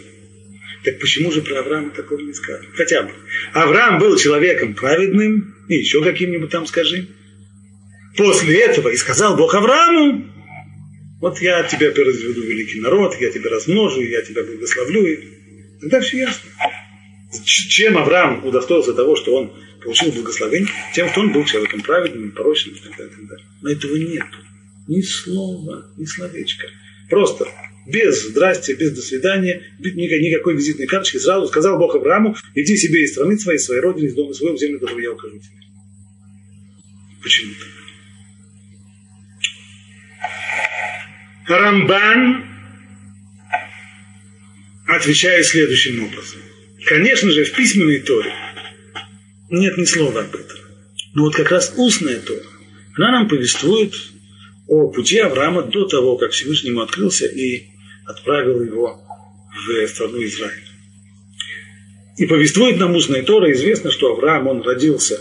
Так почему же про Авраама такого не сказано? Хотя бы. Авраам был человеком праведным, и еще каким-нибудь там скажи. После этого и сказал Бог Аврааму, вот я тебя произведу великий народ, я тебя размножу, я тебя благословлю. И тогда все ясно. Чем Авраам удостоился того, что он получил благословение, тем, что он был человеком праведным, порочным и так далее. И так далее. Но этого нет. Ни слова, ни словечка. Просто без здрасте, без до свидания, без никакой визитной карточки, сразу сказал Бог Аврааму, иди себе из страны своей, своей родины, из дома своего, в землю, которую я укажу тебе. Почему Рамбан отвечает следующим образом. Конечно же, в письменной Торе нет ни слова об этом. Но вот как раз устная Тора, она нам повествует о пути Авраама до того, как Всевышний ему открылся и отправил его в страну Израиль. И повествует нам устная Тора, известно, что Авраам, он родился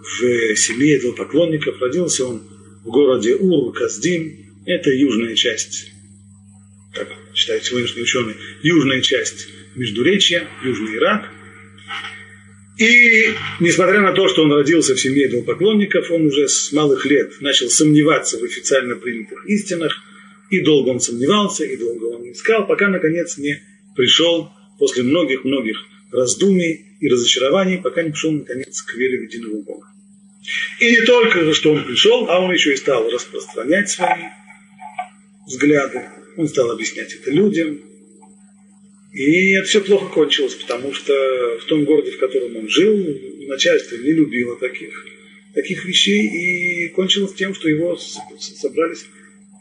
в семье идолопоклонников, родился он в городе Ур, Каздим, это южная часть, как считают сегодняшние ученые, южная часть Междуречья, Южный Ирак. И несмотря на то, что он родился в семье идолопоклонников, он уже с малых лет начал сомневаться в официально принятых истинах, и долго он сомневался, и долго он искал, пока наконец не пришел после многих-многих раздумий и разочарований, пока не пришел наконец к вере в единого Бога. И не только, что он пришел, а он еще и стал распространять свои взгляды, он стал объяснять это людям. И это все плохо кончилось, потому что в том городе, в котором он жил, начальство не любило таких, таких вещей, и кончилось тем, что его собрались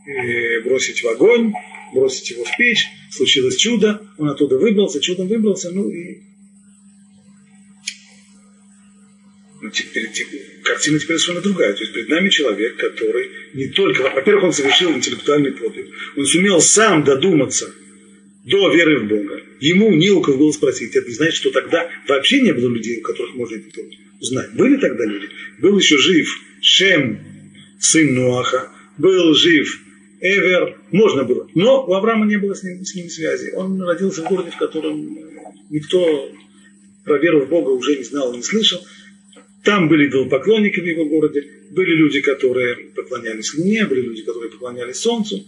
э, бросить в огонь, бросить его в печь, случилось чудо, он оттуда выбрался, чудом выбрался, ну и ну, теперь, теперь, картина теперь совершенно другая. То есть перед нами человек, который не только, во-первых, он совершил интеллектуальный подвиг, он сумел сам додуматься до веры в Бога. Ему не у кого было спросить. Это не значит, что тогда вообще не было людей, у которых можно это узнать. Были тогда люди. Был еще жив Шем, сын Нуаха, был жив Эвер, можно было. Но у Авраама не было с ним, с ним связи. Он родился в городе, в котором никто про веру в Бога уже не знал, не слышал. Там были идолопоклонники в его городе, были люди, которые поклонялись Луне, были люди, которые поклонялись Солнцу.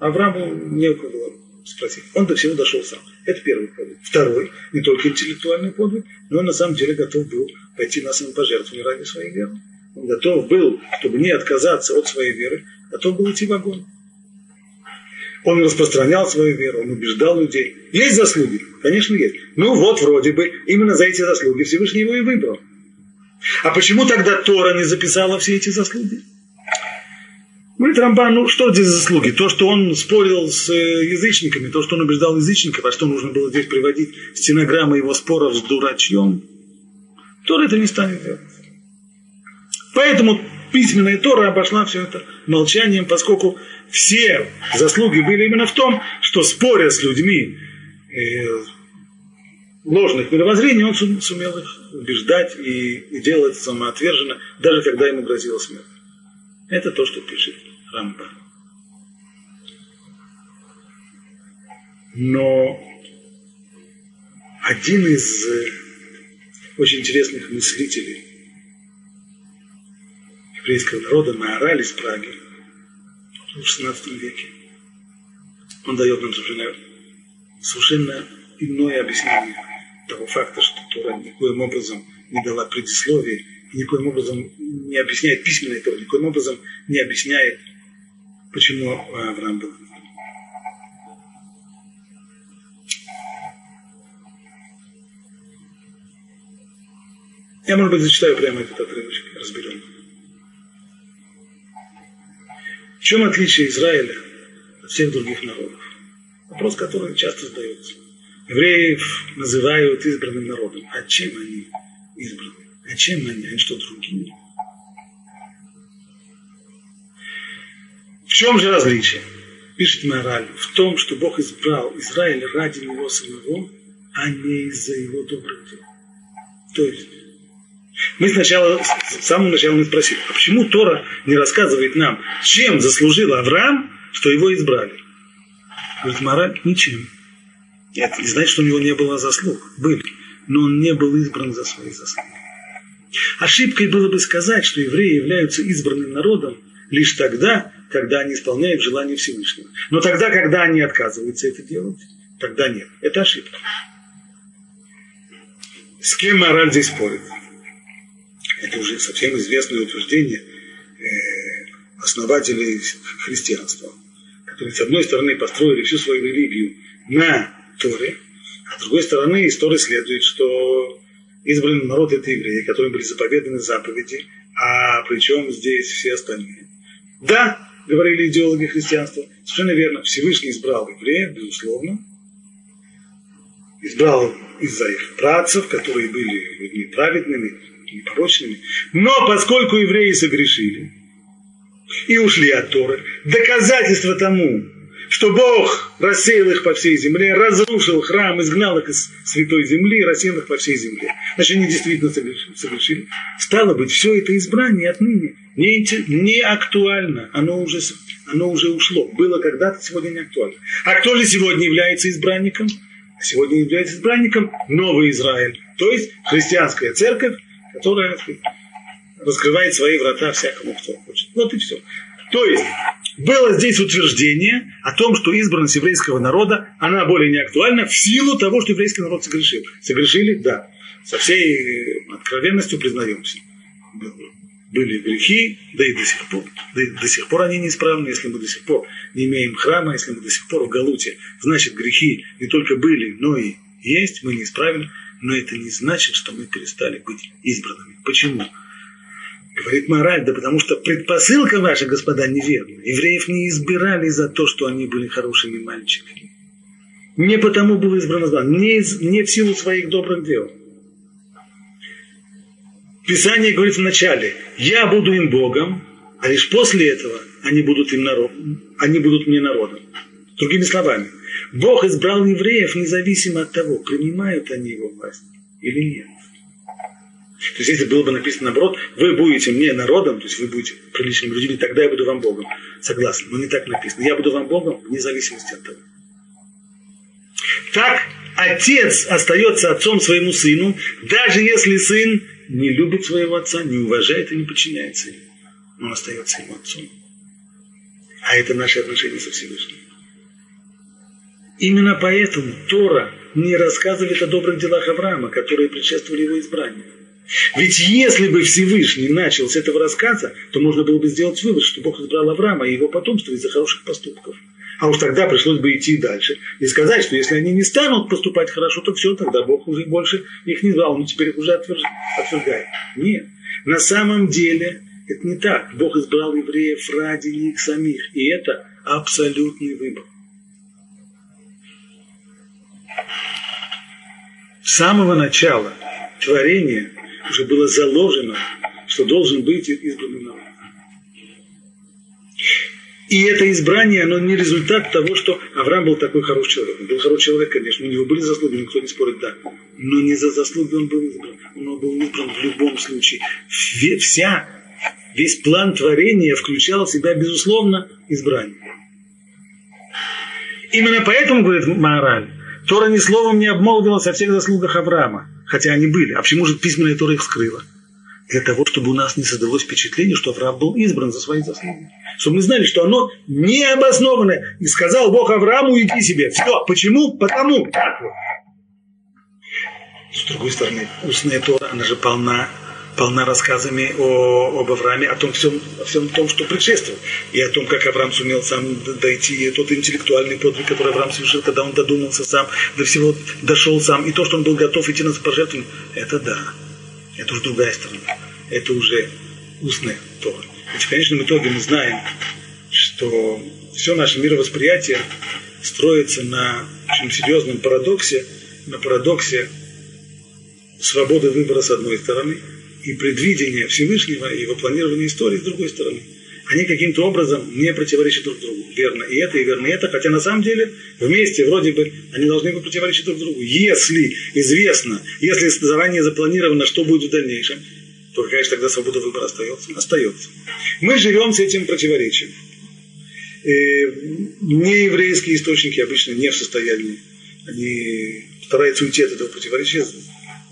Аврааму не у кого спросить. Он до всего дошел сам. Это первый подвиг. Второй, не только интеллектуальный подвиг, но он на самом деле готов был пойти на самопожертвование ради своей веры. Он готов был, чтобы не отказаться от своей веры, готов был идти в огонь. Он распространял свою веру, он убеждал людей. Есть заслуги? Конечно, есть. Ну вот, вроде бы, именно за эти заслуги Всевышний его и выбрал. А почему тогда Тора не записала все эти заслуги? Говорит Рамбан, ну что здесь заслуги? То, что он спорил с э, язычниками, то, что он убеждал язычников, а что нужно было здесь приводить стенограммы его споров с дурачьем, Тора это не станет делать. Поэтому письменная Тора обошла все это молчанием, поскольку все заслуги были именно в том, что споря с людьми э, ложных мировоззрений, он сумел их убеждать и, и делать самоотверженно, даже когда ему грозила смерть. Это то, что пишет Рамбан. Но один из э, очень интересных мыслителей еврейского народа, Маораль из Праги, в XVI веке, он дает нам совершенно, совершенно иное объяснение того факта, что Тора никоим образом не дала предисловие и никоим образом не объясняет письменной Тора, никоим образом не объясняет, почему Авраам был Я, может быть, зачитаю прямо этот отрывочек, разберем. В чем отличие Израиля от всех других народов? Вопрос, который часто задается. Евреев называют избранным народом. А чем они избраны? А чем они? Они что, другие? В чем же различие? Пишет Мораль. В том, что Бог избрал Израиль ради него самого, а не из-за его добрых дел. То есть, мы сначала, с самого начала мы спросили, а почему Тора не рассказывает нам, чем заслужил Авраам, что его избрали? Говорит, мораль ничем. Это не значит, что у него не было заслуг. Были. Но он не был избран за свои заслуги. Ошибкой было бы сказать, что евреи являются избранным народом лишь тогда, когда они исполняют желание Всевышнего. Но тогда, когда они отказываются это делать, тогда нет. Это ошибка. С кем мораль здесь спорит? Это уже совсем известное утверждение э, основателей христианства, которые, с одной стороны, построили всю свою религию на Торе, а с другой стороны, из Торы следует, что избранный народ – это евреи, которым были заповеданы заповеди, а причем здесь все остальные. Да, говорили идеологи христианства, совершенно верно, Всевышний избрал евреев, безусловно, избрал из-за их працев, которые были людьми праведными, непорочными. Но поскольку евреи согрешили и ушли от Торы, доказательство тому, что Бог рассеял их по всей земле, разрушил храм, изгнал их из святой земли, рассеял их по всей земле. Значит, они действительно совершили. Стало быть, все это избрание отныне не, не актуально, оно уже, оно уже ушло. Было когда-то, сегодня не актуально. А кто же сегодня является избранником? Сегодня является избранником Новый Израиль, то есть христианская церковь, которая раскрывает свои врата всякому, кто хочет. Вот и все. То есть, было здесь утверждение о том, что избранность еврейского народа, она более не актуальна в силу того, что еврейский народ согрешил. Согрешили? Да. Со всей откровенностью признаемся. Были грехи, да и до сих пор. Да и до сих пор они неисправны, если мы до сих пор не имеем храма, если мы до сих пор в Галуте. Значит, грехи не только были, но и есть, мы неисправны. Но это не значит, что мы перестали быть избранными. Почему? Говорит мораль, да потому что предпосылка ваша, господа, неверна. Евреев не избирали за то, что они были хорошими мальчиками. Не потому был избран Израиль, не, не в силу своих добрых дел. Писание говорит вначале, я буду им Богом, а лишь после этого они будут, им народ, они будут мне народом. Другими словами, Бог избрал евреев независимо от того, принимают они его власть или нет. То есть, если было бы написано наоборот, вы будете мне народом, то есть вы будете приличными людьми, тогда я буду вам Богом. Согласен, но не так написано. Я буду вам Богом вне зависимости от того. Так отец остается отцом своему сыну, даже если сын не любит своего отца, не уважает и не подчиняется ему. Он остается ему отцом. А это наши отношения со Всевышним. Именно поэтому Тора не рассказывает о добрых делах Авраама, которые предшествовали его избранию. Ведь если бы Всевышний начал с этого рассказа, то можно было бы сделать вывод, что Бог избрал Авраама и его потомство из-за хороших поступков. А уж тогда пришлось бы идти дальше и сказать, что если они не станут поступать хорошо, то все, тогда Бог уже больше их не звал, он теперь их уже отвергает. Нет. На самом деле это не так. Бог избрал евреев ради них самих. И это абсолютный выбор. С самого начала творения уже было заложено, что должен быть избранный народ. И это избрание, оно не результат того, что Авраам был такой хороший человек. Он был хороший человек, конечно, у него были заслуги, никто не спорит, да. Но не за заслуги он был избран. Он был избран в любом случае. Вся, весь план творения включал в себя, безусловно, избрание. Именно поэтому, говорит Маораль, Тора ни словом не обмолвилась о всех заслугах Авраама хотя они были. А почему же письменная Тора их скрыла? Для того, чтобы у нас не создалось впечатление, что Авраам был избран за свои заслуги. Чтобы мы знали, что оно необоснованное. И сказал Бог Аврааму, иди себе. Все. Почему? Потому. Так вот. С другой стороны, устная Тора, она же полна полна рассказами о, об Аврааме, о том всем, о всем том, что предшествовал, и о том, как Авраам сумел сам дойти, и тот интеллектуальный подвиг, который Авраам совершил, когда он додумался сам, до всего дошел сам, и то, что он был готов идти на пожертвование, это да, это уже другая сторона, это уже устная Тора. Ведь в конечном итоге мы знаем, что все наше мировосприятие строится на очень серьезном парадоксе, на парадоксе свободы выбора с одной стороны – и предвидение Всевышнего, и его планирование истории с другой стороны. Они каким-то образом не противоречат друг другу. Верно и это, и верно и это. Хотя на самом деле вместе вроде бы они должны бы противоречить друг другу. Если известно, если заранее запланировано, что будет в дальнейшем, то же тогда свобода выбора остается? Остается. Мы живем с этим противоречием. Э, нееврейские источники обычно не в состоянии. Они стараются уйти от этого противоречия,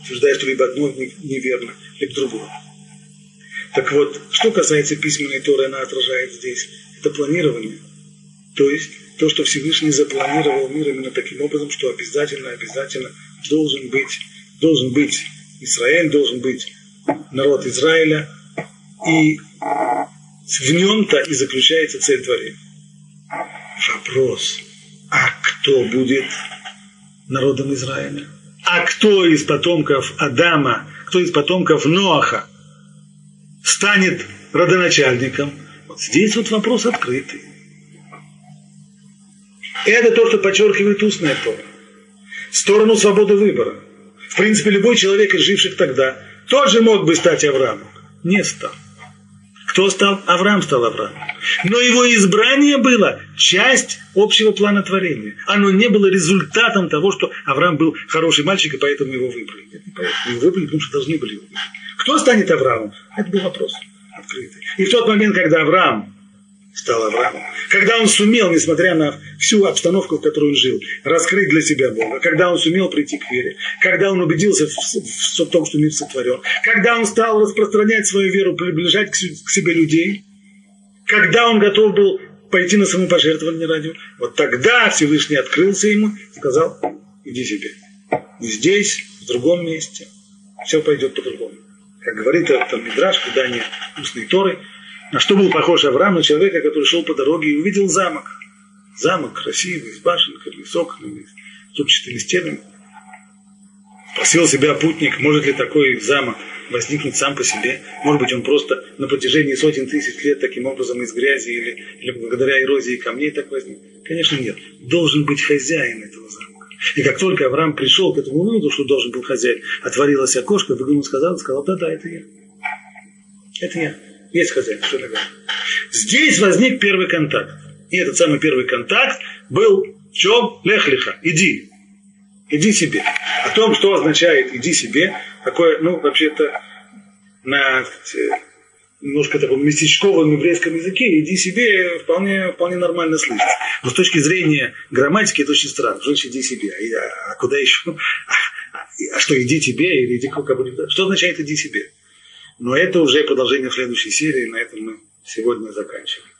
утверждая, что либо одно неверно, либо другое. Так вот, что касается письменной Торы, она отражает здесь. Это планирование. То есть, то, что Всевышний запланировал мир именно таким образом, что обязательно, обязательно должен быть, должен быть Израиль, должен быть народ Израиля, и в нем-то и заключается цель творения. Вопрос, а кто будет народом Израиля? А кто из потомков Адама, кто из потомков Ноаха станет родоначальником? Вот здесь вот вопрос открытый. Это то, что подчеркивает устная Тора. Сторону свободы выбора. В принципе, любой человек из живших тогда тоже мог бы стать Авраамом. Не стал. Кто стал? Авраам стал Авраам. Но его избрание было часть общего плана творения. Оно не было результатом того, что Авраам был хороший мальчик, и поэтому его выбрали. Нет, не поэтому. Его выбрали, потому что должны были его выбрать. Кто станет Авраамом? Это был вопрос открытый. И в тот момент, когда Авраам стал Авраамом. Когда он сумел, несмотря на всю обстановку, в которой он жил, раскрыть для себя Бога, когда он сумел прийти к вере, когда он убедился в, в, в том, что мир сотворен, когда он стал распространять свою веру, приближать к, к себе людей, когда он готов был пойти на самопожертвование ради, вот тогда Всевышний открылся ему и сказал, иди себе. Здесь, в другом месте, все пойдет по-другому. Как говорит там Мидраш, предание устной Торы, на что был похож Авраам? На человека, который шел по дороге и увидел замок. Замок красивый, с башенками, с окнами, с зубчатыми стенами. Спросил себя путник, может ли такой замок возникнуть сам по себе. Может быть, он просто на протяжении сотен тысяч лет таким образом из грязи или, или благодаря эрозии камней так возник. Конечно, нет. Должен быть хозяин этого замка. И как только Авраам пришел к этому выводу, что должен был хозяин, отворилось окошко, выглянул, сказал, сказал, да-да, это я. Это я. Есть хозяин, что такое? Здесь возник первый контакт. И этот самый первый контакт был в чем? Лехлиха, иди. Иди себе. О том, что означает иди себе, такое, ну, вообще-то, на немножко таком местечковом еврейском языке, иди себе, вполне, вполне нормально слышать. Но с точки зрения грамматики это очень странно. Значит иди себе? А, а куда еще? А, а что, иди тебе или иди кому-нибудь? Что означает иди себе? Но это уже продолжение следующей серии, на этом мы сегодня заканчиваем.